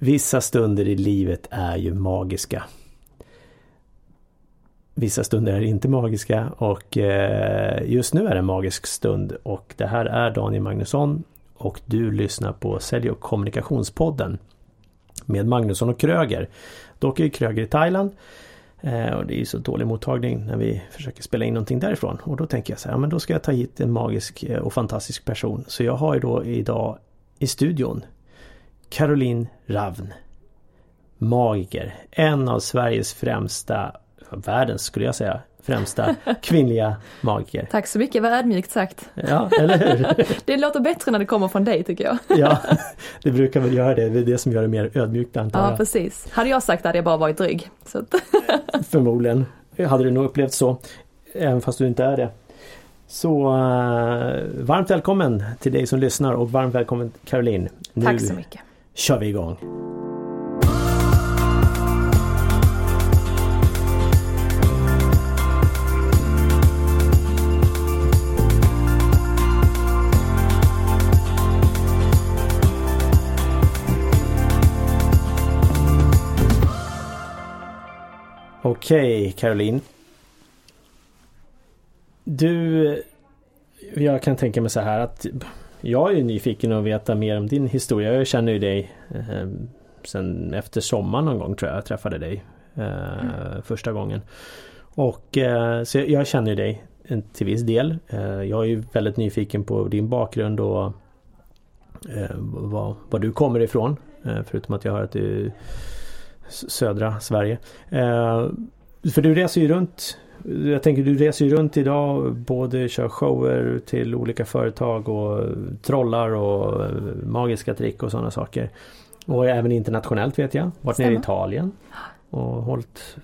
Vissa stunder i livet är ju magiska. Vissa stunder är inte magiska och eh, just nu är det en magisk stund och det här är Daniel Magnusson och du lyssnar på Sälj och kommunikationspodden med Magnusson och Kröger. Dock är Kröger i Thailand eh, och det är så dålig mottagning när vi försöker spela in någonting därifrån och då tänker jag så här, ja, men då ska jag ta hit en magisk eh, och fantastisk person. Så jag har ju då idag i studion Caroline Ravn. Magiker. En av Sveriges främsta, världens skulle jag säga, främsta kvinnliga magiker. Tack så mycket, vad ödmjukt sagt. Ja, eller hur? det låter bättre när det kommer från dig tycker jag. ja, det brukar väl göra det. Det är det som gör det mer ödmjukt antar jag. Ja, precis. Hade jag sagt det hade jag bara varit dryg. Så. Förmodligen hade du nog upplevt så. Även fast du inte är det. Så uh, varmt välkommen till dig som lyssnar och varmt välkommen Caroline. Nu Tack så mycket kör vi igång. Okej okay, Caroline. Du, jag kan tänka mig så här att jag är nyfiken att veta mer om din historia. Jag känner ju dig eh, sen efter sommaren någon gång tror jag jag träffade dig eh, mm. första gången. Och eh, så jag, känner dig till viss del. Eh, jag är ju väldigt nyfiken på din bakgrund och eh, var, var du kommer ifrån. Eh, förutom att jag hör att du är södra Sverige. för du reser ju runt jag tänker du reser ju runt idag både kör shower till olika företag och trollar och magiska trick och sådana saker. Och även internationellt vet jag. Varit nere i Italien och hållit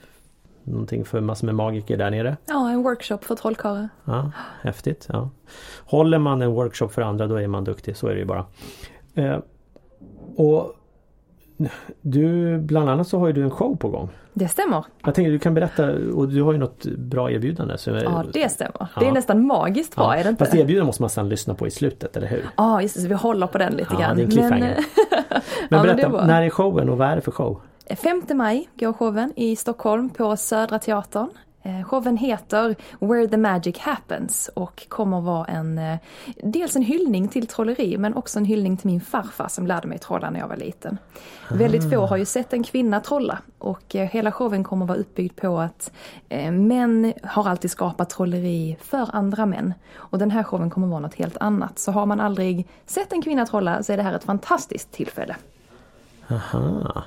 någonting för massor med magiker där nere. Ja, en workshop för trollkarlar. Ja, häftigt. Ja. Håller man en workshop för andra då är man duktig, så är det ju bara. Eh, och du, bland annat så har ju du en show på gång. Det stämmer. Jag tänkte du kan berätta och du har ju något bra erbjudande. Så ja det stämmer. Ja. Det är nästan magiskt bra, ja. är det inte? Fast erbjudande måste man sedan lyssna på i slutet, eller hur? Ja just det, så vi håller på den lite ja, grann. Det är en cliffhanger. Men, men berätta, men när är showen och vad är det för show? 5 maj går showen i Stockholm på Södra Teatern. Eh, showen heter Where the Magic Happens och kommer vara en eh, dels en hyllning till trolleri men också en hyllning till min farfar som lärde mig trolla när jag var liten. Ah. Väldigt få har ju sett en kvinna trolla och eh, hela showen kommer vara uppbyggd på att män har alltid skapat trolleri för andra män. Och den här showen kommer vara något helt annat. Så har man aldrig sett en kvinna trolla så är det här ett fantastiskt tillfälle. Aha.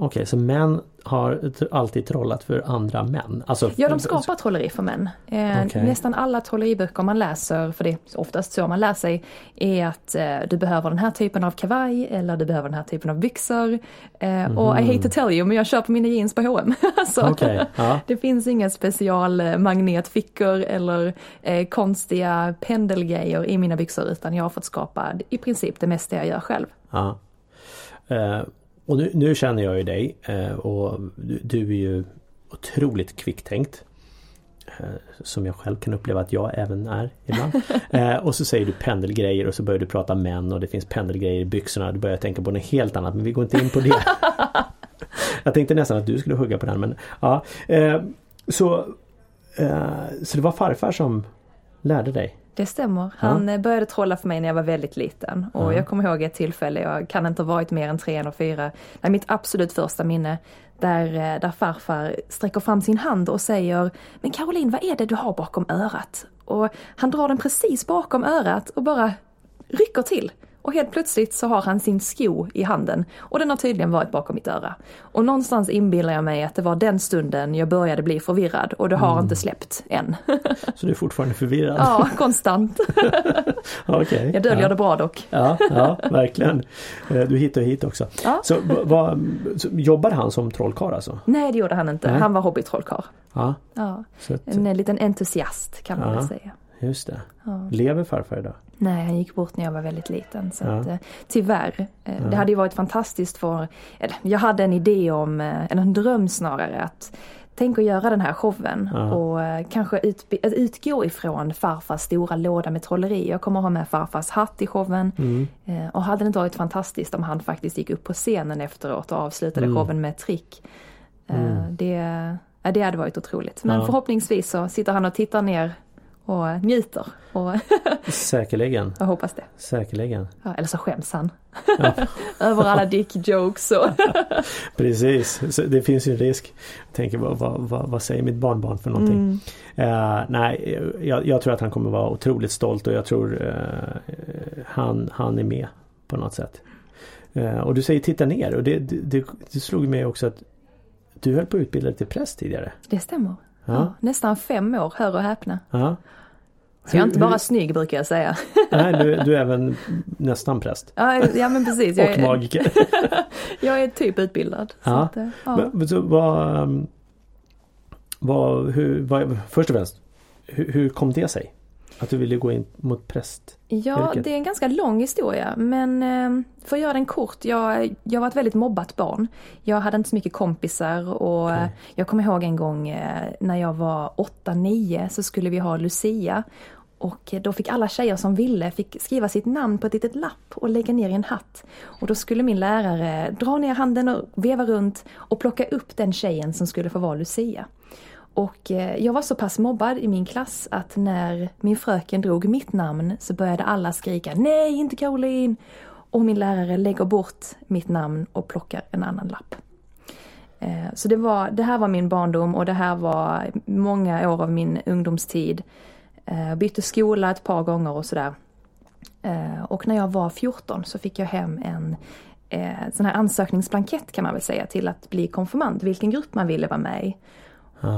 Okej, så män har alltid trollat för andra män? Alltså, ja, de skapar trolleri för män. Eh, okay. Nästan alla trolleriböcker man läser, för det är oftast så man lär sig, är att eh, du behöver den här typen av kavaj eller du behöver den här typen av byxor. mm. Och I hate to tell you, men jag köper mina jeans på H&M. alltså, okay. ja. Det finns inga specialmagnetfickor eller eh, konstiga pendelgrejer i mina byxor utan jag har fått skapa i princip det mesta jag gör själv. Ja. Och nu, nu, känner jag ju dig eh, och du, du, är ju otroligt kvicktänkt. Eh, som jag själv kan uppleva att jag även är ibland. Eh, och så säger du pendelgrejer och så börjar du prata män och det finns pendelgrejer i byxorna. Du börjar tänka på något helt annat men vi går inte in på det. jag tänkte nästan att du skulle hugga på den men ja. Så, så det var farfar som lärde dig? Det stämmer. Han ja. började trolla för mig när jag var väldigt liten. Och ja. jag kommer ihåg ett tillfälle, jag kan inte ha varit mer än tre eller fyra, det mitt absolut första minne, där, eh, där farfar sträcker fram sin hand och säger Men Caroline, vad är det du har bakom örat? Och han drar den precis bakom örat och bara rycker till. Och helt plötsligt så har han sin sko i handen och den har tydligen varit bakom mitt öra. Och någonstans inbillar jag mig att det var den stunden jag började bli förvirrad och det har mm. inte släppt än. Så du är fortfarande förvirrad? Ja, konstant. okay, jag döljer ja. det bra dock. ja, ja, verkligen. Eh, du hittar hit också. Ja. Så, vad, så jobbade han som trollkarl alltså? Nej det gjorde han inte, Nej. han var hobbytrollkarl. Ja. Ja. En, en liten entusiast kan man ja. väl säga. Just det. Ja. Lever farfar idag? Nej, han gick bort när jag var väldigt liten. Så ja. att, eh, tyvärr. Eh, ja. Det hade ju varit fantastiskt för... Jag hade en idé om, eh, eller en dröm snarare, att tänk att göra den här showen ja. och kanske ut, utgå ifrån farfars stora låda med trolleri. Jag kommer ha med farfars hatt i showen. Mm. Och hade det inte varit fantastiskt om han faktiskt gick upp på scenen efteråt och avslutade mm. showen med ett trick. Mm. Det, det hade varit otroligt. Men förhoppningsvis så sitter han och tittar ner och njuter. Och Säkerligen. Jag hoppas det. Säkerligen. Ja, eller så skäms han. Ja. Över alla dick-jokes och... Precis, så det finns ju en risk. Jag tänker vad, vad, vad, säger mitt barnbarn för någonting? Mm. Uh, nej, jag, jag, tror att han kommer vara otroligt stolt och jag tror uh, han, han är med på något sätt. Uh, och du säger titta ner och det, det, det slog mig också att du höll på att utbilda dig till präst tidigare. Det stämmer. Ja. ja. nästan fem år, hör och häpna. Ja. Så jag är inte bara snygg brukar jag säga. Nej, du, du är även nästan präst. Ja, ja men precis. och är, magiker. jag är typ utbildad. Ja. Att, eh, ja. Men, så vad, um, vad, hur, vad, först och främst, hur, hur kom det sig? Att du ville gå in mot präst? Ja, det är en ganska lång historia men eh, för att göra den kort, jag, jag var ett väldigt mobbat barn. Jag hade inte så mycket kompisar och okay. jag kommer ihåg en gång eh, när jag var 8-9 så skulle vi ha Lucia och då fick alla tjejer som ville fick skriva sitt namn på ett litet lapp och lägga ner i en hatt. Och då skulle min lärare dra ner handen och veva runt och plocka upp den tjejen som skulle få vara Lucia. Och eh, jag var så pass mobbad i min klass att när min fröken drog mitt namn så började alla skrika Nej, inte Caroline! Och min lärare lägger bort mitt namn och plockar en annan lapp. Eh, så det, var, det här var min barndom och det här var många år av min ungdomstid. Eh, bytte skola ett par gånger och sådär. Och när jag var 14 så fick jag hem en sån här ansökningsblankett kan man väl säga till att bli konfirmand, vilken grupp man ville vara med i.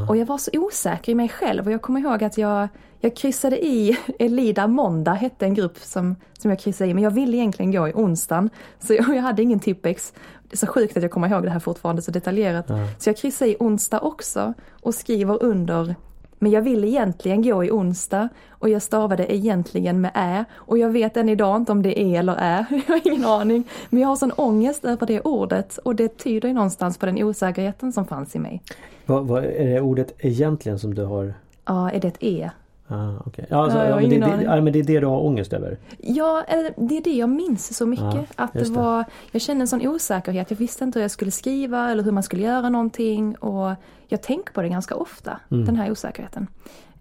Och jag var så osäker i mig själv och jag kommer ihåg att jag, jag kryssade i Elida Måndag hette en grupp som, som jag kryssade i men jag ville egentligen gå i onsdagen. Så jag, jag hade ingen tippex. Det är så sjukt att jag kommer ihåg det här fortfarande så detaljerat. Ja. Så jag kryssade i onsdag också och skriver under men jag vill egentligen gå i onsdag och jag stavade egentligen med ä och jag vet än idag inte om det är eller ä, jag har ingen aning. Men jag har sån ångest över det ordet och det tyder ju någonstans på den osäkerheten som fanns i mig. Vad, vad är det ordet egentligen som du har? Ja, är det ett e? Ah, okay. ja, alltså, ja, men det, det, ja, men det är det du har ångest över? Ja, det är det jag minns så mycket. Ja, att det var, jag kände en sån osäkerhet. Jag visste inte hur jag skulle skriva eller hur man skulle göra någonting. Och jag tänker på det ganska ofta, mm. den här osäkerheten.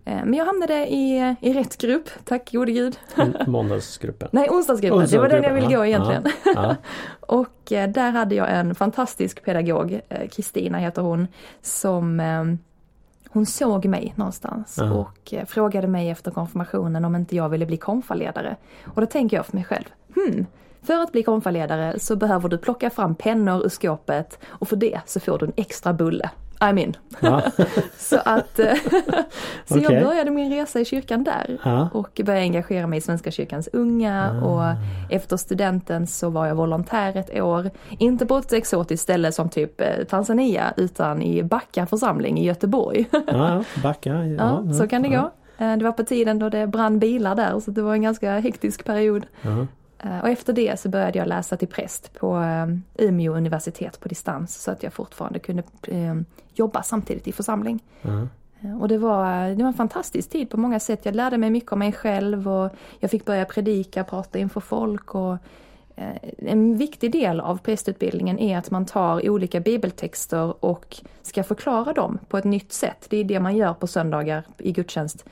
Eh, men jag hamnade i, i rätt grupp, tack gode gud. Måndagsgruppen? Nej, onsdagsgruppen. Det var den jag ville gå egentligen. Och eh, där hade jag en fantastisk pedagog, eh, Kristina heter hon, som hon såg mig någonstans -huh. och frågade mig efter konfirmationen om inte jag ville bli konfaledare. Och då tänker jag för mig själv, hmm, för att bli konfaledare så behöver du plocka fram pennor ur skåpet och för det så får du en extra bulle. I'm in. Ja. så att, eh, så okay. jag började min resa i kyrkan där ja. och började engagera mig i Svenska kyrkans unga ah. och efter studenten så var jag volontär ett år. Inte på ett exotiskt ställe som typ eh, Tanzania utan i Backa församling i Göteborg. ja, Backa, ja, så kan det gå. Eh, det var på tiden då det brann bilar där så det var en ganska hektisk period. Eh, och efter det så började jag läsa till präst på eh, Umeå universitet på distans så att jag fortfarande kunde eh, jobba samtidigt i församling. Mm. Och det var, det var en fantastisk tid på många sätt. Jag lärde mig mycket om mig själv och jag fick börja predika, prata inför folk och en viktig del av prästutbildningen är att man tar olika bibeltexter och ska förklara dem på ett nytt sätt. Det är det man gör på söndagar i gudstjänst.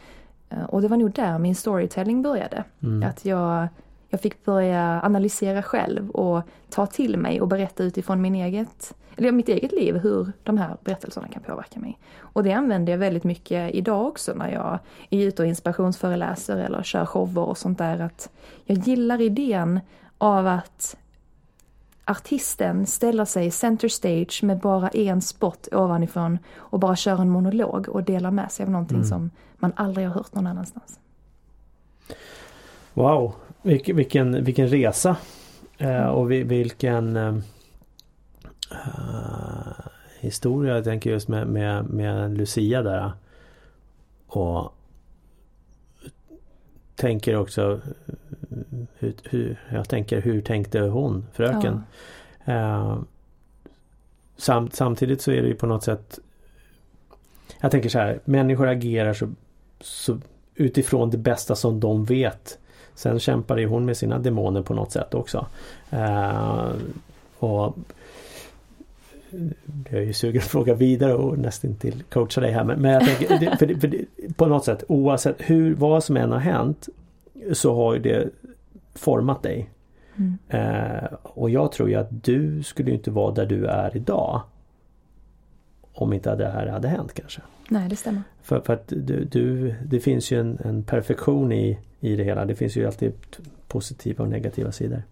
Och det var nog där min storytelling började. Mm. Att jag jag fick börja analysera själv och ta till mig och berätta utifrån min eget, eller mitt eget liv hur de här berättelserna kan påverka mig. Och det använder jag väldigt mycket idag också när jag är ute och inspirationsföreläser eller kör shower och sånt där. Att jag gillar idén av att artisten ställer sig center stage med bara en spot ovanifrån och bara kör en monolog och delar med sig av någonting mm. som man aldrig har hört någon annanstans. Wow, Vilken, vilken, vilken resa eh, och vilken eh, historia. Jag tänker just med, med, med Lucia där. Och tänker också hur, hur, jag tänker hur tänkte hon, fröken? Ja. Eh, samt, samtidigt så är det ju på något sätt jag tänker så här, människor agerar så, så utifrån det bästa som de vet. Sen kämpar ju hon med sina demoner på något sätt också. Uh, och jag är ju sugen att fråga vidare och nästan till coacha dig här men, men jag tänker, för för på något sätt oavsett hur, vad som än har hänt så har ju det format dig. Mm. Eh, och jag tror ju att du skulle inte vara där du är idag. Om inte det här hade hänt kanske. Nej det stämmer. För, för att du, du, det finns ju en, en perfektion i, i det hela. Det finns ju alltid positiva och negativa sidor.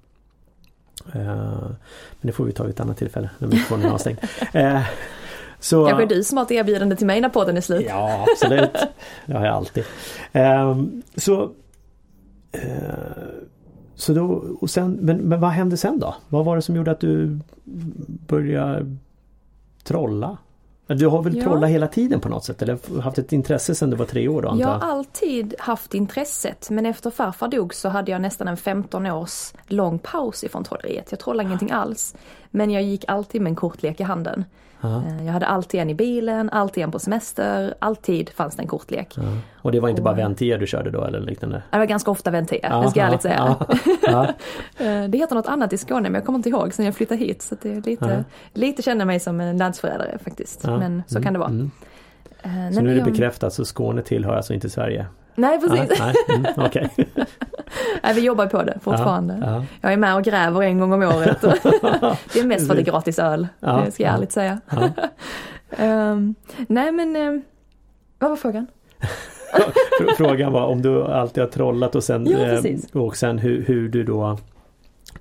Uh, men det får vi ta vid ett annat tillfälle när mikrofonen är avstängd. Uh, så, Kanske du som har ett erbjudande till mig när podden är slut? Ja absolut. Det har jag alltid. Uh, så så då, och sen, men, men vad hände sen då? Vad var det som gjorde att du började trolla? Du har väl ja. trollat hela tiden på något sätt eller haft ett intresse sedan du var tre år då? Jag har alltid haft intresset men efter farfar dog så hade jag nästan en 15 års lång paus ifrån trolleriet. Jag trollade ingenting alls. Men jag gick alltid med en kortlek i handen. Aha. Eh, jag hade alltid en i bilen, alltid en på semester, alltid fanns det en kortlek. Aha. Och det var inte och, bara Ventia du körde då eller liknande? Det var ganska ofta Ventia, det ska jag ärligt säga. Eh, det heter något annat i Skåne men jag kommer inte ihåg sen jag flyttade hit. Så det är lite, lite känner mig som en landsförrädare faktiskt. Men så mm, kan det vara. Mm. Uh, så nu är det bekräftat, så Skåne tillhör alltså inte Sverige? Nej precis. Ah, nej, mm, okay. nej, vi jobbar på det fortfarande. Ja, ja. Jag är med och gräver en gång om året. det är mest för att det är gratis öl, ja, det ska jag ärligt säga. um, nej men, um, vad var frågan? frågan var om du alltid har trollat och sen, ja, eh, och sen hur, hur du då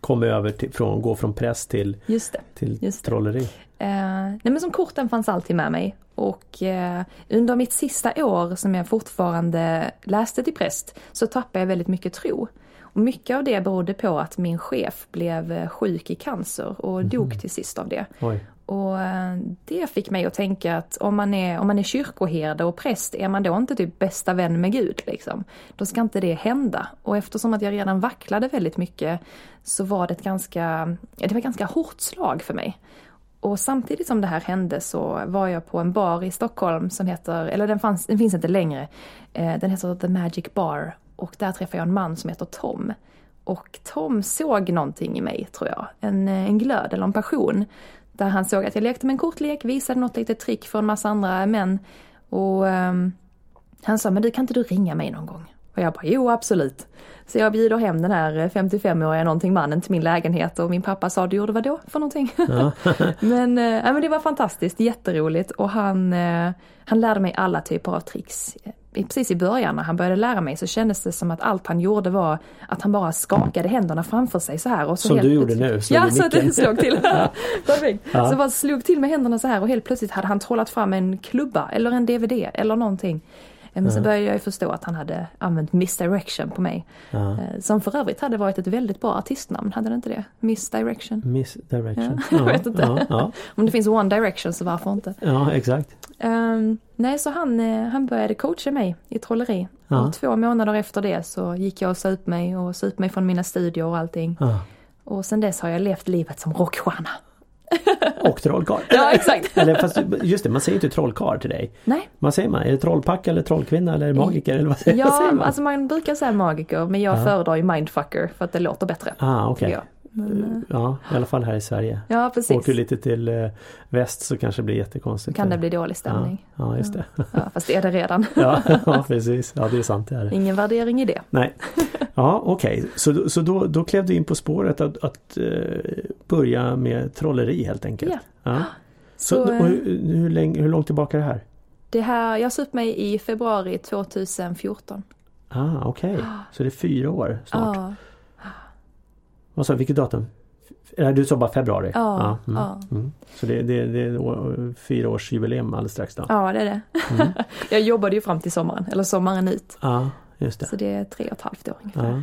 kom över till, från, gå från press till, just det, till just trolleri. Uh, nej men som korten fanns alltid med mig och uh, under mitt sista år som jag fortfarande läste till präst så tappade jag väldigt mycket tro. Och mycket av det berodde på att min chef blev eh, sjuk i cancer och mm. dog till sist av det. Oj. Och eh, det fick mig att tänka att om man är, om man är kyrkoherde och präst, är man då inte typ bästa vän med Gud liksom? Då ska inte det hända. Och eftersom att jag redan vacklade väldigt mycket så var det ett ganska, det var ett ganska hårt slag för mig. Och samtidigt som det här hände så var jag på en bar i Stockholm som heter, eller den, fanns, den finns inte längre, eh, den heter The Magic Bar. Och där träffade jag en man som heter Tom. Och Tom såg någonting i mig, tror jag. En, eh, en glöd eller en passion. Där han såg att jag lekte med en kortlek, visade något litet trick för en massa andra män. Och um, han sa, men du kan inte du ringa mig någon gång? Och jag bara, jo absolut. Så jag bjuder hem den här 55-åriga någonting mannen till min lägenhet och min pappa sa, du gjorde vad då för någonting? Ja. men, äh, men det var fantastiskt, jätteroligt och han, äh, han lärde mig alla typer av tricks. Precis i början när han började lära mig så kändes det som att allt han gjorde var att han bara skakade händerna framför sig så här. Och så som du gjorde nu? Ja, så att det slog till. Perfekt. Ja. Så bara slog till med händerna så här och helt plötsligt hade han trollat fram en klubba eller en DVD eller någonting. Men så började jag förstå att han hade använt Misdirection på mig. Eh, som för övrigt hade varit ett väldigt bra artistnamn, hade det inte det? Misdirection. Misdirection. Ja, jag vet inte. Om det finns One Direction så varför inte? Ja, exakt. Um, nej, så han, eh, han började coacha mig i trolleri. Och två månader efter det så gick jag och sa upp mig och sa upp mig från mina studier och allting. Och sen dess har jag levt livet som rockstjärna. Och trollkarl. ja exakt. Eller fast just det, man säger inte trollkarl till dig. Nej. Vad säger man? Är det trollpack eller trollkvinna eller magiker? Eller vad säger, ja, vad säger man? alltså man brukar säga magiker men jag ja. föredrar ju mindfucker för att det låter bättre. Ah. Okay. Men, ja, i alla fall här i Sverige. Ja, precis. Åker du lite till eh, väst så kanske det blir jättekonstigt. Kan det bli dålig stämning. Ja, ja just det. Ja, fast det är det redan. ja, ja, precis. Ja, det är sant. Det är det. Ingen värdering i det. Nej. Ja, okej. Okay. Så, så då, då klev du in på spåret att, att uh, börja med trolleri helt enkelt? Ja. ja. Så, så hur, hur, länge, hur långt tillbaka är det här? Det här, jag upp mig i februari 2014. Ah, okej. Okay. Så det är fyra år snart? Ja. Vad sa vilket datum? Du sa bara februari? Ja. ja, mm. Mm. Så det, det, det är fyra års jubileum alldeles strax då? Ja det är det. Mm. jag jobbade ju fram till sommaren, eller sommaren ut. Ja, just det. Så det är tre och ett halvt år ungefär. Ja.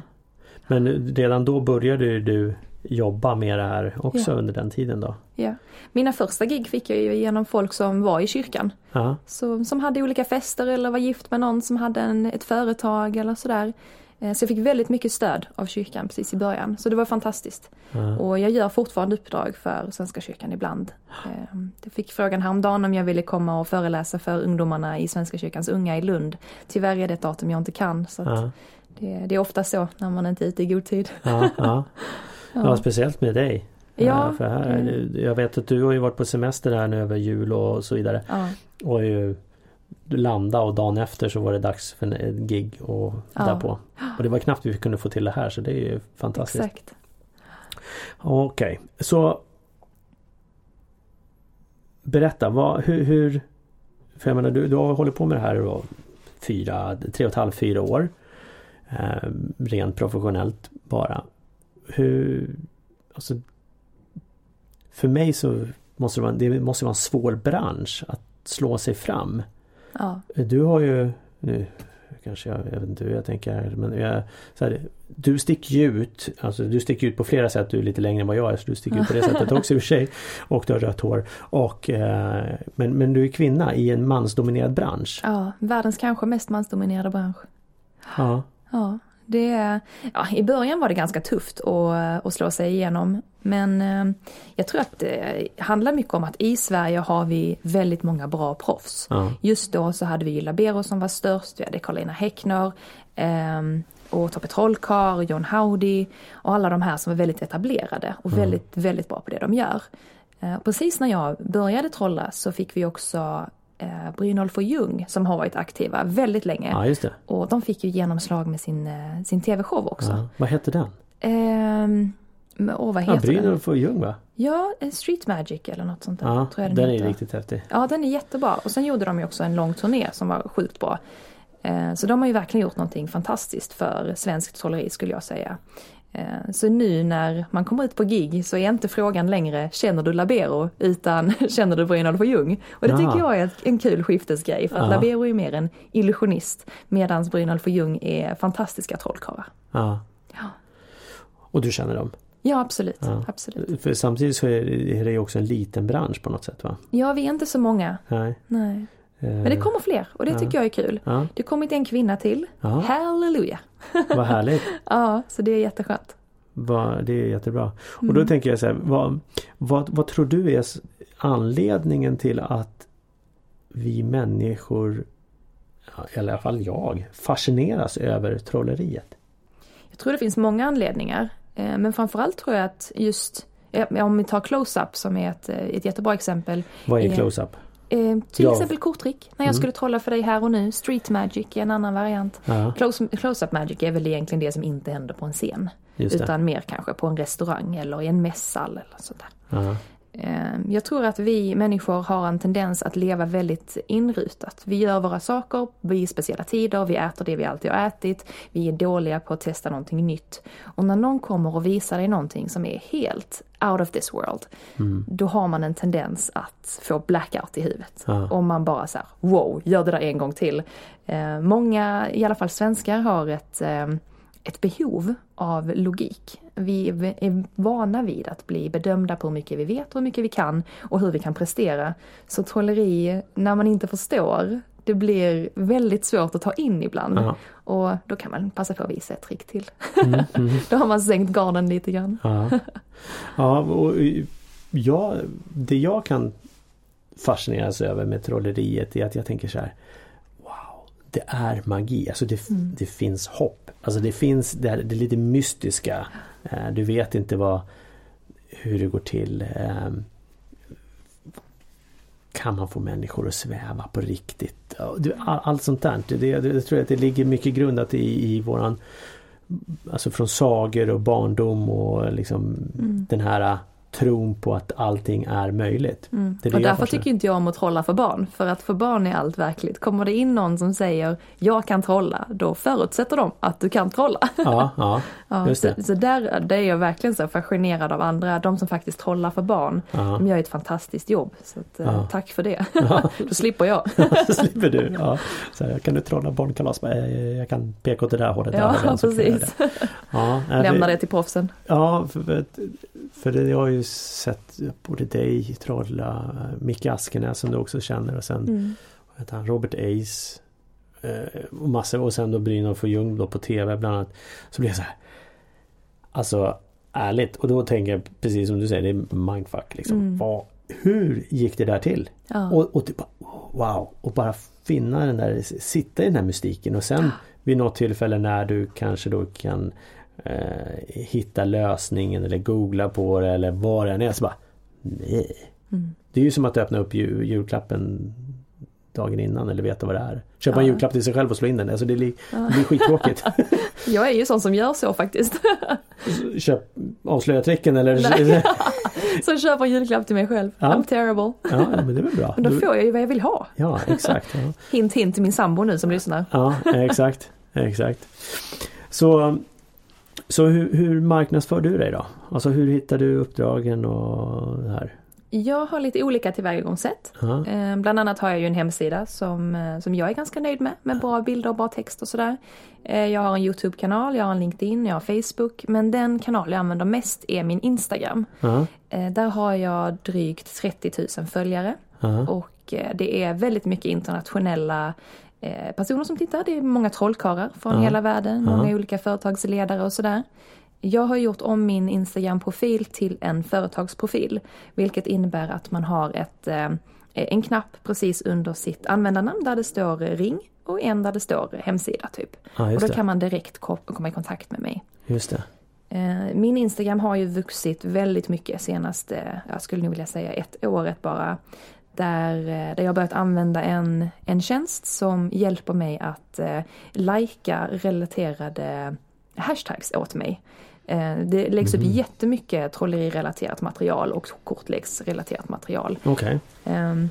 Men redan då började du jobba med det här också ja. under den tiden då? Ja. Mina första gig fick jag ju genom folk som var i kyrkan. Ja. Så, som hade olika fester eller var gift med någon som hade en, ett företag eller sådär. Eh, så jag fick väldigt mycket stöd av kyrkan precis i början. Så det var fantastiskt. Mm. Och jag gör fortfarande uppdrag för Svenska kyrkan ibland. Ehm, jag fick frågan häromdagen om jag ville komma och föreläsa för ungdomarna i Svenska kyrkans unga i Lund. Tyvärr är det ett datum jag inte kan. Så mm. det, det, är ofta så när man inte är ute i god tid. Ja, ja. ja speciellt med dig. Ja. För här, mm. Jag vet att du har ju varit på semester här nu över jul och så vidare. Ja. Och ju landa och dagen efter så var det dags för en gig och ja. därpå. Och det var knappt vi kunde få till det här så det är ju fantastiskt. Exakt. Okej, okay. så Berätta, vad, hur, hur För jag menar du, du har hållit på med det här då fyra, tre och ett halvt, fyra år. Eh, rent professionellt bara. Hur Alltså För mig så måste det vara, det måste vara en svår bransch att slå sig fram. Ja. Du har ju nu kanske jag, jag vet inte hur jag tänker men jag, så här, Du sticker ju ut, alltså du sticker ut på flera sätt, du är lite längre än vad jag är så du sticker ut på det sättet också i och för sig. Och du har rött hår. Och, eh, men, men du är kvinna i en mansdominerad bransch. Ja, världens kanske mest mansdominerade bransch. Ja. Ja. Det, ja, I början var det ganska tufft att, att slå sig igenom. Men eh, jag tror att det handlar mycket om att i Sverige har vi väldigt många bra proffs. Ja. Just då så hade vi Labero som var störst, vi hade Karolina Häckner eh, och Tobbe Trollkarl, John Howdy och alla de här som var väldigt etablerade och väldigt, väldigt bra på det de gör. Eh, precis när jag började trolla så fick vi också eh, Brynolf och Ljung som har varit aktiva väldigt länge. Ja, just det. Och de fick ju genomslag med sin, eh, sin tv-show också. Ja. Vad hette den? Eh, åh, vad heter ja, Brynolf och Ljung va? Ja, eh, Street Magic eller något sånt där. Ja, tror jag den, den är riktigt häftig. Ja, den är jättebra. Och sen gjorde de ju också en lång turné som var sjukt bra. Eh, så de har ju verkligen gjort någonting fantastiskt för svenskt trolleri skulle jag säga. Eh, så nu när man kommer ut på gig så är inte frågan längre känner du Labero utan känner du Brynolf och Ljung? Och det tycker jag är en kul skiftesgrej för att ja. Labero är mer en illusionist medan Brynolf och Ljung är fantastiska trollkarlar. Ja. ja. Och du känner dem? Ja absolut, ja. absolut. För samtidigt så är det ju också en liten bransch på något sätt va? Ja vi är inte så många. Nej. Nej. Men det kommer fler och det tycker jag är kul. Ja. Det kommit en kvinna till. Ja. Halleluja! Vad härligt! ja, så det är jätteskönt. Va, det är jättebra. Och då mm. tänker jag så här, vad, vad, vad tror du är anledningen till att vi människor, i alla fall jag, fascineras över trolleriet? Jag tror det finns många anledningar. Eh, men framförallt tror jag att just om vi tar close-up som är ett, ett jättebra exempel. Vad är close-up? Eh, till ja. exempel korttrick. När jag mm. skulle trolla för dig här och nu. Street magic är en annan variant. Ja. Close-up close magic är väl egentligen det som inte händer på en scen. Utan mer kanske på en restaurang eller i en mässal eller sådär. Ja. Ehm, jag tror att vi människor har en tendens att leva väldigt inrutat. Vi gör våra saker vid speciella tider, vi äter det vi alltid har ätit, vi är dåliga på att testa någonting nytt. Och när någon kommer och visar dig någonting som är helt out of this world, mm. då har man en tendens att få blackout i huvudet. Ja. Om man bara säger wow, gör det där en gång till. Ehm, många, i alla fall svenskar, har ett ehm, ett behov av logik. Vi är vana vid att bli bedömda på hur mycket vi vet och hur mycket vi kan och hur vi kan prestera. Så trolleri, när man inte förstår, det blir väldigt svårt att ta in ibland. Ja. Och då kan man passa på att visa ett trick till. Mm, mm. då har man sänkt garden lite grann. Ja, ja och ja, det jag kan fascineras över med trolleriet är att jag tänker så här det är magi, alltså det, mm. det finns hopp. Alltså det finns det, det lite mystiska. Eh, du vet inte vad hur det går till. Eh, kan man få människor att sväva på riktigt? Allt sånt där. Det, det, det tror jag att det ligger mycket grundat i, i våran Alltså från sagor och barndom och liksom mm. den här tron på att allting är möjligt. Mm. Det är och därför tycker inte jag om att trolla för barn. För att för barn är allt verkligt. Kommer det in någon som säger jag kan trolla, då förutsätter de att du kan trolla. Ja, ja, ja just det. Så, så där, där är jag verkligen så fascinerad av andra, de som faktiskt trollar för barn. Ja. De gör ett fantastiskt jobb. Så att, eh, ja. tack för det. Ja. då slipper jag. då slipper du. Ja. Så här, kan du trolla barnkalas? Jag kan peka åt det där hållet. Ja, där, precis. Ja, Lämna det till proffsen. Ja, för, för det, har ju sett både dig trolla, Micke Askenäs som du också känner och sen mm. han, Robert Ace eh, och massor och sen då Brynolf och Ljung då på TV bland annat. Så blir jag så här. Alltså ärligt och då tänker jag precis som du säger det är mindfuck liksom. Mm. Vad, hur gick det där till? Ja. Och, och typ wow och bara finna den där, sitta i den här mystiken och sen vid något tillfälle när du kanske då kan eh, hitta lösningen eller googla på det eller vad det än är så bara nej. Mm. Det är ju som att öppna upp jul, julklappen dagen innan eller veta vad det är. Köpa Ja. en julklapp till sig själv och slå in den. Alltså det blir, det blir skittråkigt. Jag är ju sån som gör så faktiskt. Köp avslöja tricken eller... Nej. som köper en julklapp till mig själv. Ja. I'm terrible. Ja men det är väl bra. Men då Du- får jag ju vad jag vill ha. Ja exakt. Ja. Hint hint till min sambo nu som lyssnar. Ja, exakt. exakt. Så, så hur, hur marknadsför du dig då? Alltså hur hittar du uppdragen och det här? Jag har lite olika tillvägagångssätt. Eh, Bland annat har jag ju en hemsida som, eh, som jag är ganska nöjd med, med bra bilder och bra text och sådär. Eh, Jag har en YouTube-kanal, jag har en LinkedIn, jag har Facebook, men den kanal jag använder mest är min Instagram. Eh, Där har jag drygt 30 000 följare ja. och det är väldigt mycket internationella personer som tittar. Det är många trollkarlar från Ja. hela världen, många olika företagsledare och sådär. Jag har gjort om min Instagram-profil till en företagsprofil, vilket innebär att man har ett, eh, en knapp precis under sitt användarnamn där det står ring och en där det står hemsida typ. ja och då det. kan man direkt ko- komma i kontakt med mig. Just det. Eh, Min Instagram har ju vuxit väldigt mycket senaste, jag skulle nog vilja säga ett året bara. Där, eh, där jag börjat använda en, en tjänst som hjälper mig att eh, lajka relaterade hashtags åt mig. Eh, det läggs upp jättemycket trollerirelaterat material och kortleksrelaterat material. Okej. Ehm,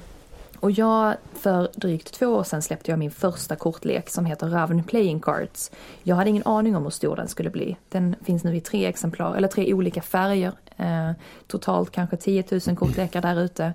och jag, för drygt två år sedan släppte jag min första kortlek som heter Ravn Playing Cards. Jag hade ingen aning om hur stor den skulle bli. Den finns nu i tre exemplar, eller tre olika färger. Eh, totalt kanske 10 000 kortlekar där ute.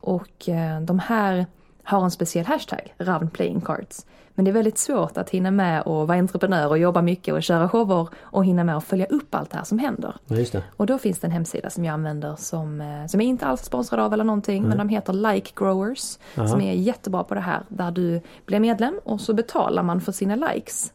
Och eh, de här har en speciell hashtag, Ravn Playing Cards. Men det är väldigt svårt att hinna med och vara entreprenör och jobba mycket och köra shower och hinna med att följa upp allt det här som händer. Ja. Och då finns det en hemsida som jag använder som, eh, som jag inte alls är sponsrad av eller någonting, men de heter Like Growers. Aha. Som är jättebra på det här, där du blir medlem och så betalar man för sina likes.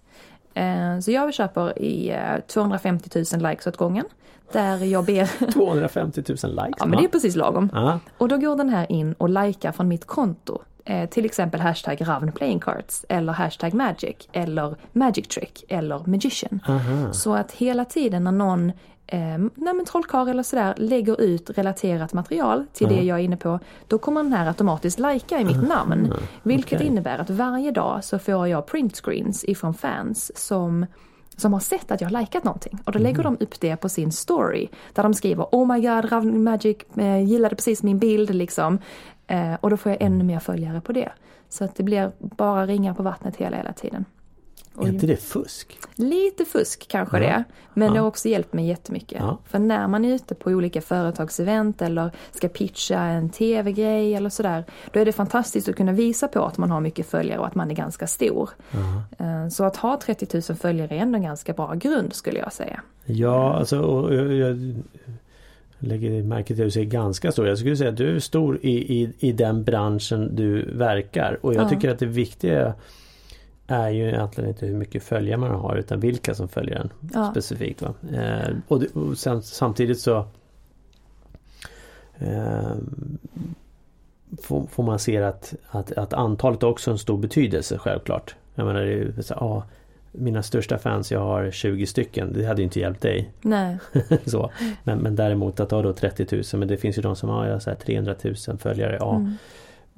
Eh, Så jag köper i eh, 250 000 likes åt gången. Där jag ber, 250 000 likes. ja men det är precis lagom. Ja. Och då går den här in och likar från mitt konto. Eh, till exempel hashtag Ravn Playing Cards eller hashtag Magic eller Magic Trick eller Magician. Aha. Så att hela tiden när någon eh, nej trollkarl eller sådär lägger ut relaterat material till det jag är inne på, då kommer den här automatiskt lajka i mitt namn. Vilket okej. innebär att varje dag så får jag printscreens ifrån fans som som har sett att jag har likat någonting. Och då lägger de upp det på sin story. Där de skriver Oh my god, Ravn Magic eh, gillade precis min bild liksom. Eh, och då får jag ännu mer följare på det. Så att det blir bara ringar på vattnet hela, hela tiden. Är inte det fusk? Lite fusk kanske Ja. det är, men Ja. det har också hjälpt mig jättemycket. Ja. För när man är ute på olika företagsevent eller ska pitcha en tv-grej eller sådär, då är det fantastiskt att kunna visa på att man har mycket följare och att man är ganska stor. Eh, Så att ha 30 000 följare är ändå en ganska bra grund skulle jag säga. Ja, alltså och jag, jag lägger märke till att du säger ganska stor. Jag skulle säga att du är stor i, i, i den branschen du verkar. Och jag Ja. tycker att det viktiga är ju egentligen inte hur mycket följare man har utan vilka som följer en Ja. specifikt. Va? Eh, och, det, och sen, samtidigt så eh, får, får man se att, att, att antalet också har en stor betydelse självklart. Jag menar, det är så, ah, mina största fans, jag har 20 stycken. Det hade ju inte hjälpt dig. Nej, så. Men, men däremot att ha då 30 000 men det finns ju de som har ja, så här 300 000 följare. Ja.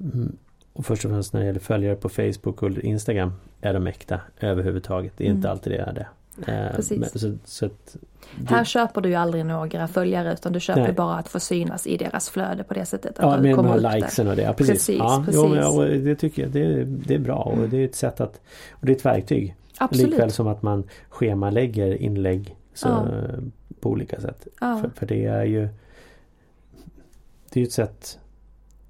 mm. Mm. Och först och främst när det gäller följare på Facebook och Instagram är de äkta överhuvudtaget. Det är inte Mm. alltid det är det. Eh, Precis. Men, så, så att, det, här köper du ju aldrig några följare utan du köper Nej. bara att få synas i deras flöde på det sättet. Att Ja, med de kommer här upp där. likesen och det. Ja, precis. Precis, ja, precis. Jo, och det tycker jag det, är- det är bra och det är ett sätt att Och det är ett verktyg. Absolut. Likväl som att man schemalägger inlägg så, Ja. på olika sätt. Ja. För, för det är ju Det är ju ett sätt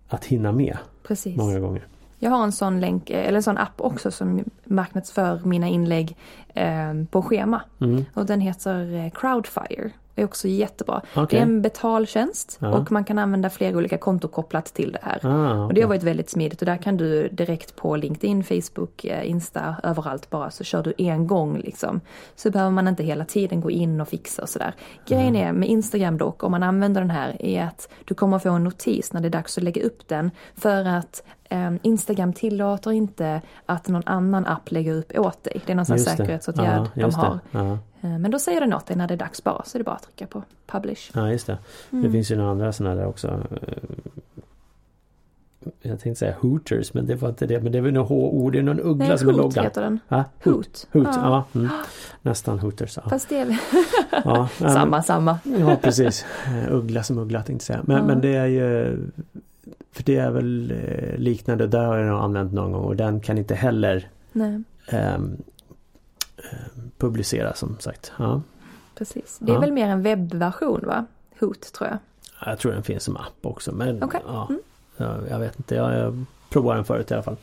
att hinna med Precis. många gånger. Jag har en sån länk, eller en sån app också som marknadsför mina inlägg eh, på schema. Mm. Och den heter eh, Crowdfire. Är också jättebra. Okej. Det är en betaltjänst Ja. och man kan använda flera olika konton kopplat till det här. Ah, Och det har varit väldigt smidigt och där kan du direkt på LinkedIn, Facebook, eh, Insta, överallt bara så kör du en gång liksom. Så behöver man inte hela tiden gå in och fixa och sådär. Grejen är med Instagram dock, om man använder den här, är att du kommer få en notis när det är dags att lägga upp den. För att eh, Instagram tillåter inte att någon annan app lägger upp åt dig. Det är någon det. säkerhetsåtgärd Ja, de har. Ja. Eh, Men då säger den åt dig när det är dags bara, så är det bara att trycka på publish. Ja just det. Mm. Det finns ju några andra sådana där också. Eh, Jag tänkte säga Hooters men det var inte det. Men det är väl något H-ord. Det är någon uggla Nej, som är loggan. heter den. Ja, Hoot. Hoot, Ja. ja. mm. Nästan Hooters. Ja, Fast det är ja, men- samma, samma. Ja precis. Eh, Uggla som uggla tänkte jag säga. Men, Ja. men det är ju För det är väl liknande. Där har jag nog använt någon gång och den kan inte heller Nej, ehm, publicera som sagt. Ja. precis. Det är Ja. väl mer en webbversion va? Hoot tror jag. Jag tror den finns som app också. Men Okej. ja, Mm. ja, jag vet inte. Jag, jag provade den förut i alla fall.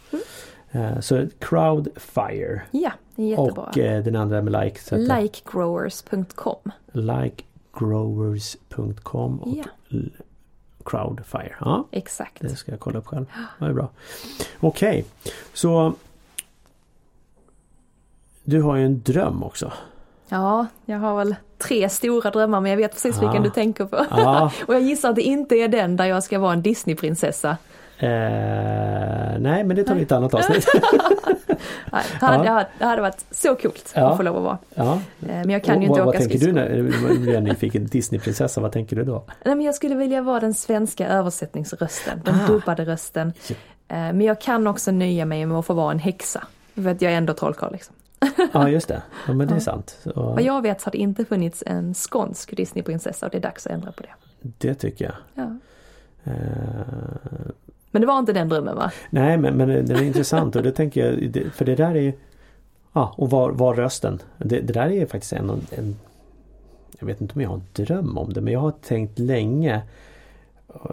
Eh, Så Crowdfire. Ja, det är jättebra. Och eh, den andra med like. Likegrowers.com. likegrowers.com och Ja. Crowdfire. Ja, Exakt. det ska jag kolla upp själv. Det är bra. Okej, så du har ju en dröm också. Ja, jag har väl tre stora drömmar men jag vet precis vilken Ah. du tänker på. Ja, Och jag gissar att det inte är den där jag ska vara en Disneyprinsessa. eh, nej men det tar vi i ett annat avsnitt. Nej, det, hade, Ja. det hade- varit så coolt Ja. att få lov att vara. Ja. Eh, Men jag kan ju inte vad, vad åka tänker du skridskor. när du är nyfiken? Disneyprinsessa, vad tänker du då? Nej, men jag skulle vilja vara den svenska översättningsrösten, den Ah. dubbade rösten. Eh, Men jag kan också nöja mig med att få vara en häxa. För att jag är ändå trollkarl liksom. Ja just det, ja, men det är sant. Så, Vad jag vet har det inte funnits en skånsk Disneyprinsessa och det är dags att ändra på det. det tycker jag. Ja. Eh, Men det var inte den drömmen va? nej men, men den är intressant och det tänker jag, för det där är Ja, och var, var rösten. Det, det där är faktiskt en, en Jag vet inte om jag har en dröm om det men jag har tänkt länge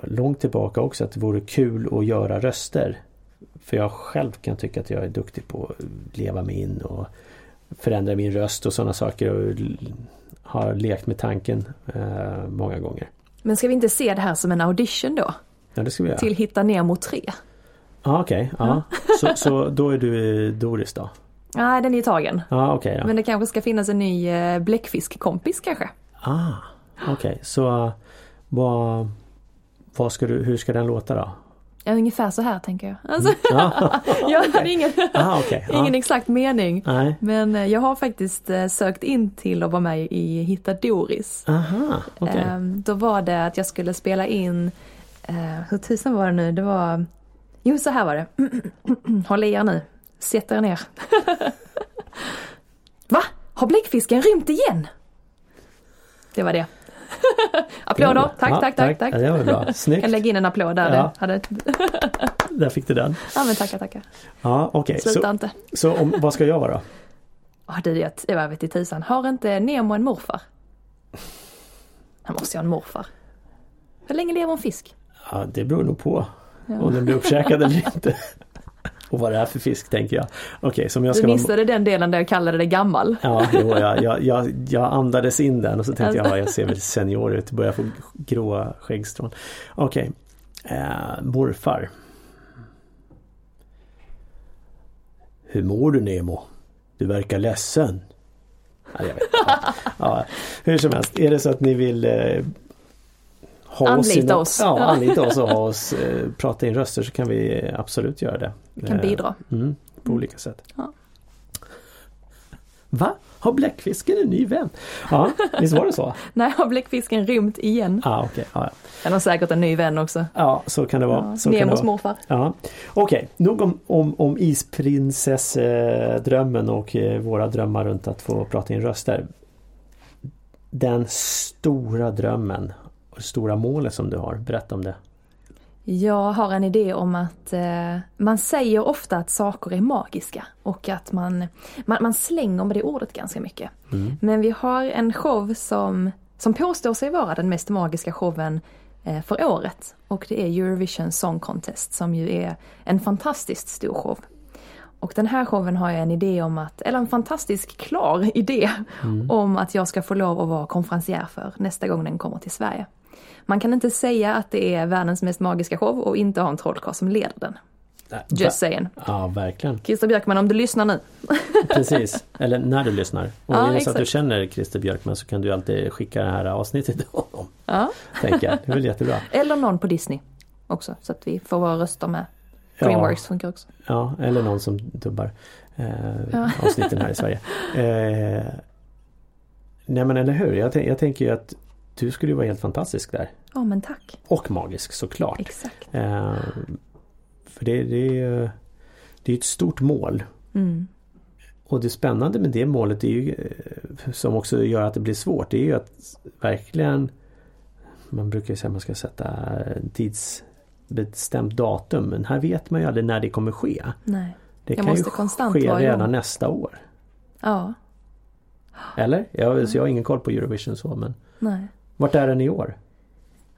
Långt tillbaka också att det vore kul att göra röster. För jag själv kan tycka att jag är duktig på att leva mig in och förändra min röst och sådana saker och har lekt med tanken eh, många gånger. Men ska vi inte se det här som en audition då? Ja det ska vi göra. Till Hitta Nemo 3? Ja okej, ja. Så, så då är du Doris då? Nej, den är tagen. Ja okej ja. Men det kanske ska finnas en ny eh, bläckfiskkompis kanske? Ah, okej så uh, vad, vad ska du, hur ska den låta då? Ja, ungefär så här tänker jag. Alltså, Ja, jag hade ingen, ah, okej. ja. ingen exakt mening. Nej. Men eh, jag har faktiskt eh, sökt in till att vara med i Hitta Doris. Aha, okej. Ehm, Då var det att jag skulle spela in, eh, hur tusan var det nu, det var, jo så här var det. Håll i er nu, sätt er ner. Va? Har bläckfisken rymt igen? Det var det. Applåder, tack, Ja, tack, tack, tack. Ja, det var bra. Jag kan Snyggt. lägga in en applåd där. Ja. Hade, Där fick du den. ja men tackar, tackar. Ja, okej. Sluta Så, inte. så om, vad ska jag vara då? Ja du vet, det var vet i tusan. Har inte Nemo en morfar? Han måste ju ha en morfar. Hur länge lever en fisk? Ja, det beror nog på Ja. om den blir uppkäkad eller inte. Och vad det är för fisk tänker jag. Okej, så om jag Du ska vara... missade den delen där jag kallade det gammal. Ja, jo, jag, jag, jag, jag andades in den och så tänkte jag, ja, jag ser väl senior ut, börjar få gråa skäggstrån. Okej, eh, morfar. Hur mår du Nemo? Du verkar ledsen. Ja, jag vet. Ja, ja, hur som helst, är det så att ni vill eh, ha Anlita i något- oss. Ja, anlita oss och ha oss eh, prata in röster så kan vi absolut göra det. Vi kan Eh, bidra. Mm, på olika sätt. Ja. Va? Har bläckfisken en ny vän? Ja, visst var det så? Nej, har bläckfisken rymt igen? Ja, okej. Ja, ja. Den har säkert en ny vän också. ja, så kan det vara. Ja, så Nemos vara. morfar. Ja. Okej, nog om, om, om isprinsessdrömmen och eh, våra drömmar runt att få prata in röster. Den stora drömmen det stora målet som du har, berätta om det. Jag har en idé om att eh, man säger ofta att saker är magiska och att man, man, man slänger med det ordet ganska mycket. Men vi har en show som, som påstår sig vara den mest magiska showen eh, för året och det är Eurovision Song Contest som ju är en fantastiskt stor show. Och den här showen har jag en idé om att, eller en fantastisk klar idé Mm. om att jag ska få lov att vara konferencier för nästa gång den kommer till Sverige. Man kan inte säga att det är världens mest magiska show och inte ha en trollkarl som leder den. Just saying. Ja, verkligen. Christer Björkman, om du lyssnar nu. Precis. Eller när du lyssnar. Och Ja, är det så att du känner Christer Björkman så kan du alltid skicka det här avsnittet till honom. Ja. Tänker jag. Det är väl jättebra. Eller någon på Disney också, så att vi får våra röster med. Ja. Dreamworks funkar också. Ja, eller någon som dubbar eh, Ja. avsnitten här i Sverige. Eh, nej men eller hur, jag, jag tänker ju att du skulle ju vara helt fantastisk där. Ja men tack. Och magisk såklart. Exakt. Eh, för det, det, är ju- det är ett stort mål. Mm. Och det spännande med det målet är ju eh, som också gör att det blir svårt. Det är ju att verkligen Man brukar ju säga att man ska sätta tidsbestämt datum. Men här vet man ju aldrig när det kommer ske. Nej. Det Jag kan ju ske redan nästa år. Ja. Eller? Jag, så jag har ingen koll på Eurovision så men Nej. Vart är den i år?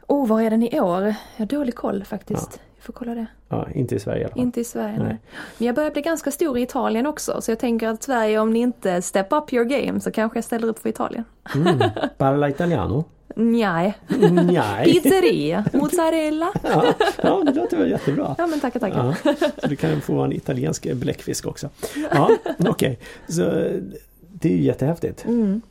Oh, var är den i år? Jag har dålig koll faktiskt. Jag får kolla det. Ja, inte i Sverige i alla fall. Inte i Sverige Nej. Men jag börjar bli ganska stor i Italien också. Så jag tänker att Sverige, om ni inte step up your game så kanske jag ställer upp för Italien. Mm. Parla italiano? Nej. Nej. Pizzeria, mozzarella. Ja, ja, det låter väl jättebra. Ja men tackar tackar. Ja, så du kan få en italiensk bläckfisk också. Ja, okej. Så det är ju jättehäftigt. Mm.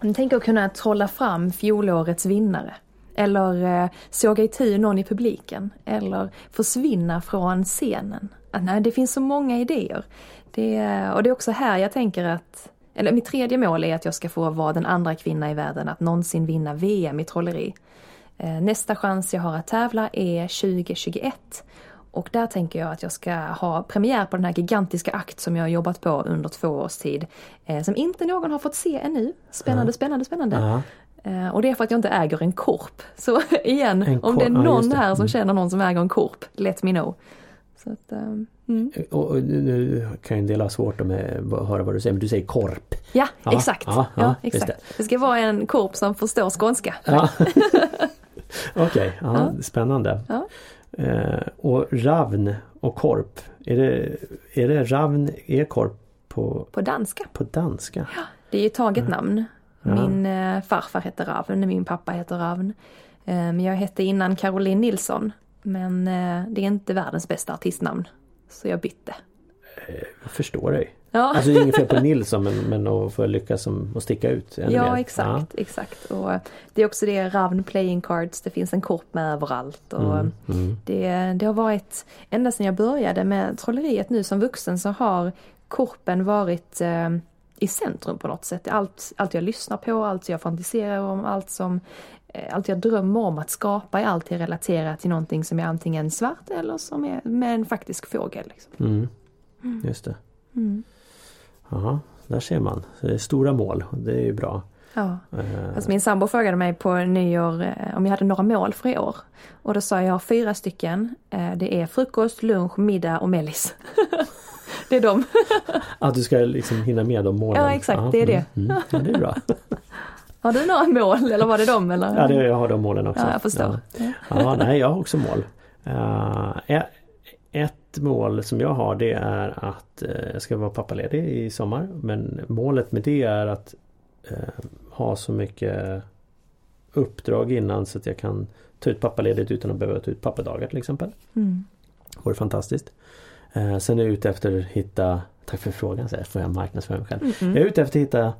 Jag tänker att kunna trolla fram fjolårets vinnare. Eller eh, såga itu någon i publiken. Eller försvinna från scenen. Ah, nej, det finns så många idéer. Det, eh, och det är också här jag tänker att eller mitt tredje mål är att jag ska få vara den andra kvinnan i världen att någonsin vinna VM i trolleri. Eh, nästa chans jag har att tävla är 2021. Och där tänker jag att jag ska ha premiär på den här gigantiska akt som jag har jobbat på under två års tid. Eh, som inte någon har fått se ännu. Spännande, spännande, spännande. Ja, Eh, och det är för att jag inte äger en korp. Så igen, En om det är ja, någon just det. här som Mm. känner någon som äger en korp, let me know. Så att, ehm, mm. och, nu kan ju en del ha svårt att höra vad du säger, men du säger korp. Ja, Ja, exakt. ja, Ja, ja, exakt. Det. ska vara en korp som förstår skånska. Ja. Okej, ja, Ja. spännande. Ja. Eh, och ravn och korp, är det, är det ravn, är korp på, På danska. på danska? Det är ju taget namn. Ja. Min eh, farfar hette Ravn, min pappa heter Ravn. Eh, men jag hette innan Caroline Nilsson. Men eh, det är inte världens bästa artistnamn. Så jag bytte. Jag förstår dig. Ja, Alltså det är inget fel på Nilsson men, men att få lyckas som, att sticka ut ännu ja mer. exakt, exakt. Och eh, det är också det Ravn playing cards, det finns en korp med överallt. Och Mm, mm. det, det har varit, ända sedan jag började med trolleriet nu som vuxen så har korpen varit eh, i centrum på något sätt. Allt, allt jag lyssnar på, allt jag fantiserar om, allt som eh, allt jag drömmer om att skapa är alltid relaterat till någonting som är antingen svart eller som är med en faktisk fågel. Liksom. Mm. Just det. Mm. Jaha, där ser man. Stora mål det är ju bra. Ja. Eh, Alltså min sambo frågade mig på nyår eh, om jag hade några mål för i år. Och då sa jag, fyra stycken. Eh, Det är frukost, lunch, middag och mellis. det är de. Att du ska liksom hinna med de målen. Ja, exakt, det är det. Mm, mm. Ja, det är bra. Har du några mål eller var det de? Eller? Ja, det, jag har de målen också. Ja, jag förstår. Ja. Ja, nej, jag har också mål. Ett mål som jag har det är att eh, jag ska vara pappaledig i sommar. Men målet med det är att eh, ha så mycket uppdrag innan så att jag kan ta ut pappaledigt utan att behöva ta ut pappadagar till exempel. Mm. Vore fantastiskt. Eh, sen är jag ute efter att hitta Tack för frågan, så här får jag marknadsföra mig själv. Mm. Jag är ute efter att hitta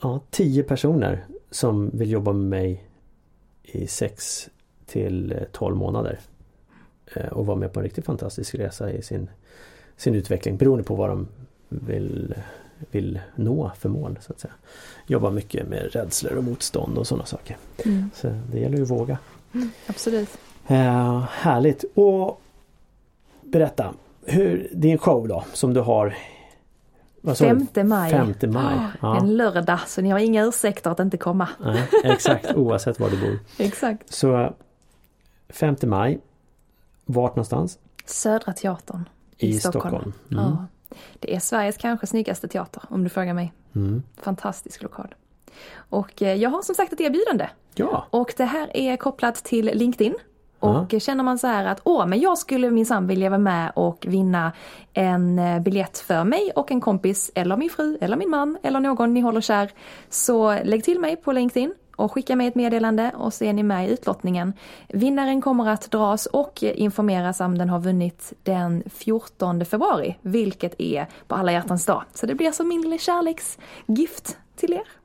ja, tio personer som vill jobba med mig i 6 till 12 månader. Eh, Och vara med på en riktigt fantastisk resa i sin, sin utveckling beroende på vad de vill, vill nå för mål. så att säga. Jobba mycket med rädslor och motstånd och sådana saker. Mm. Så det gäller ju att våga. Absolut. Eh, härligt! Och berätta, hur, din show då som du har vad sa du? Femte maj. 5 maj. Ah, Ja. En lördag, så ni har inga ursäkter att inte komma. Nej, exakt oavsett var du bor. Exakt. Så 5 maj. Vart någonstans? Södra Teatern i, I Stockholm. Stockholm. Mm. Ja. Det är Sveriges kanske snyggaste teater om du frågar mig. Mm. Fantastisk lokal. Och eh, jag har som sagt ett erbjudande. Ja, Och det här är kopplat till LinkedIn Och ja. känner man så här att åh, men jag skulle minsann vilja vara med och vinna en eh, biljett för mig och en kompis eller min fru eller min man eller någon ni håller kär. Så lägg till mig på LinkedIn och skicka mig ett meddelande och så är ni med i utlottningen. Vinnaren kommer att dras och informeras om den har vunnit den 14 februari, vilket är på alla hjärtans dag. Så det blir som min lilla kärleksgift till er.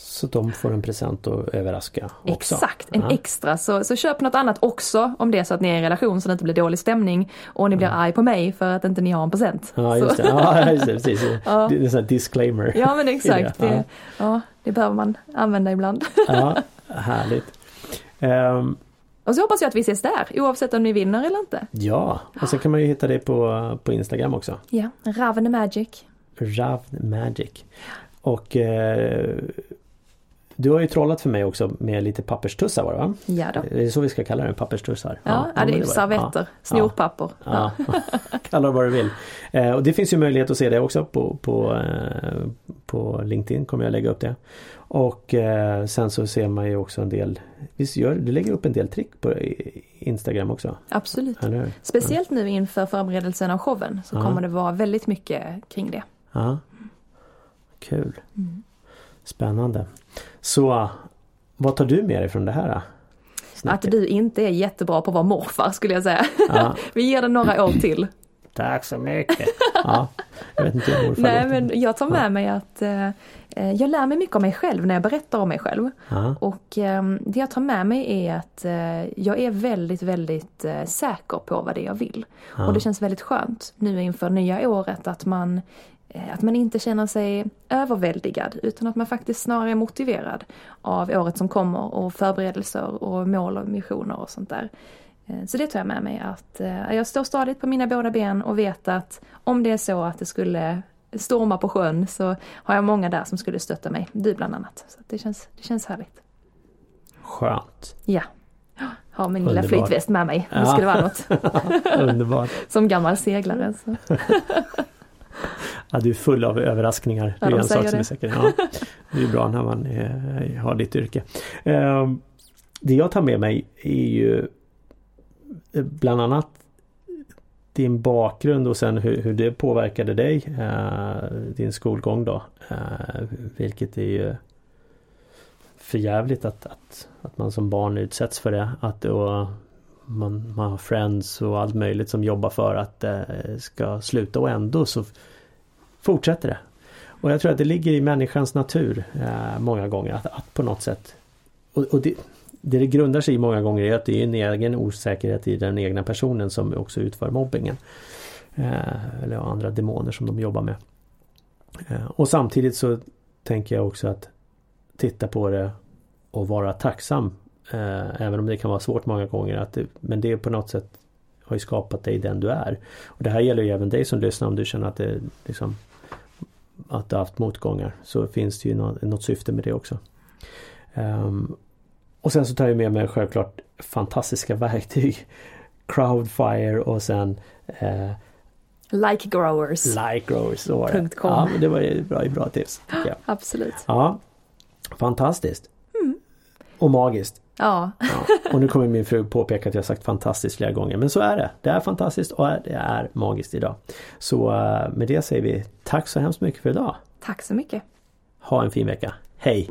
Så de får en present att överraska också? Exakt, en ja. extra. Så, så köp något annat också om det är så att ni är i en relation så det inte blir dålig stämning och ni blir mm. arg på mig för att inte ni har en present. Ja just det, ja, just det precis. ja. Det är en disclaimer. Ja men exakt, det, ja. det behöver man använda ibland. ja, härligt. Um, och så hoppas jag att vi ses där oavsett om ni vinner eller inte. Ja, och så kan man ju hitta dig på, på Instagram också. Ja, Ravn Magic. Ravn Magic. Och eh, du har ju trollat för mig också med lite papperstussar var det va? Ja då. Det är så vi ska kalla det, papperstussar. Ja, ja, det är ju servetter, ja. snorpapper. Ja. Ja. Kalla det vad du vill. Eh, och det finns ju möjlighet att se det också på, på, eh, på LinkedIn kommer jag lägga upp det. Och eh, sen så ser man ju också en del, visst gör du lägger upp en del trick på Instagram också? Absolut. Speciellt nu inför förberedelsen av showen så kommer det vara väldigt mycket kring det. Ja. Kul. Mm. Spännande. Så vad tar du med dig från det här? Snacket? Att du inte är jättebra på att vara morfar skulle jag säga. Ja. Vi ger det några år till. Tack så mycket. Ja, jag vet inte hur Nej men jag tar med ja. mig att eh, eh, jag lär mig mycket om mig själv när jag berättar om mig själv. Ja. Och eh, det jag tar med mig är att eh, jag är väldigt, väldigt eh, säker på vad det är jag vill. Och det känns väldigt skönt nu inför nya året att man att man inte känner sig överväldigad utan att man faktiskt snarare är motiverad av året som kommer och förberedelser och mål och missioner och sånt där. Eh, så det tar jag med mig att eh, jag står stadigt på mina båda ben och vet att om det är så att det skulle storma på sjön så har jag många där som skulle stötta mig, du bland annat. Så det, känns, det känns härligt. Skönt. Ja. Har min lilla flytväst med mig, ja. det skulle vara något. Underbart. Som gammal seglare. Så. Ja, du är full av överraskningar. Ja, det är en sak som är säker. Ja, det är bra när man är, har ditt yrke. Ehm, det jag tar med mig är ju eh, bland annat din bakgrund och sen hur, hur det påverkade dig, eh, din skolgång då. Eh, vilket är ju förjävligt att, att, att man som barn utsätts för det. Att då man, man har friends och allt möjligt som jobbar för att det ska sluta och ändå så fortsätter det. Och jag tror att det ligger i människans natur eh, många gånger att, att, på något sätt och, och det, det, det grundar sig i många gånger är att det är en egen osäkerhet i den egna personen som också utför mobbingen. Eh, eller andra demoner som de jobbar med. Eh, och samtidigt så tänker jag också att titta på det och vara tacksam. Eh, även om det kan vara svårt många gånger. Att det, men det är på något sätt har ju skapat dig den du är. Och Det här gäller ju även dig som lyssnar om du känner att det liksom att du har haft motgångar så finns det ju något, något syfte med det också. Um, och sen så tar jag med mig självklart fantastiska verktyg. Crowdfire och sen eh, Like Growers. Like Growers, så var det. Ja, det var ju bra, bra tips. Absolut. Ja, Fantastiskt. Mm. Och magiskt. Ja. ja. Och nu kommer min fru påpeka att jag sagt fantastiskt flera gånger. Men så är det. Det är fantastiskt och det är magiskt idag. Så eh, med det säger vi tack så hemskt mycket för idag. Tack så mycket. Ha en fin vecka. Hej!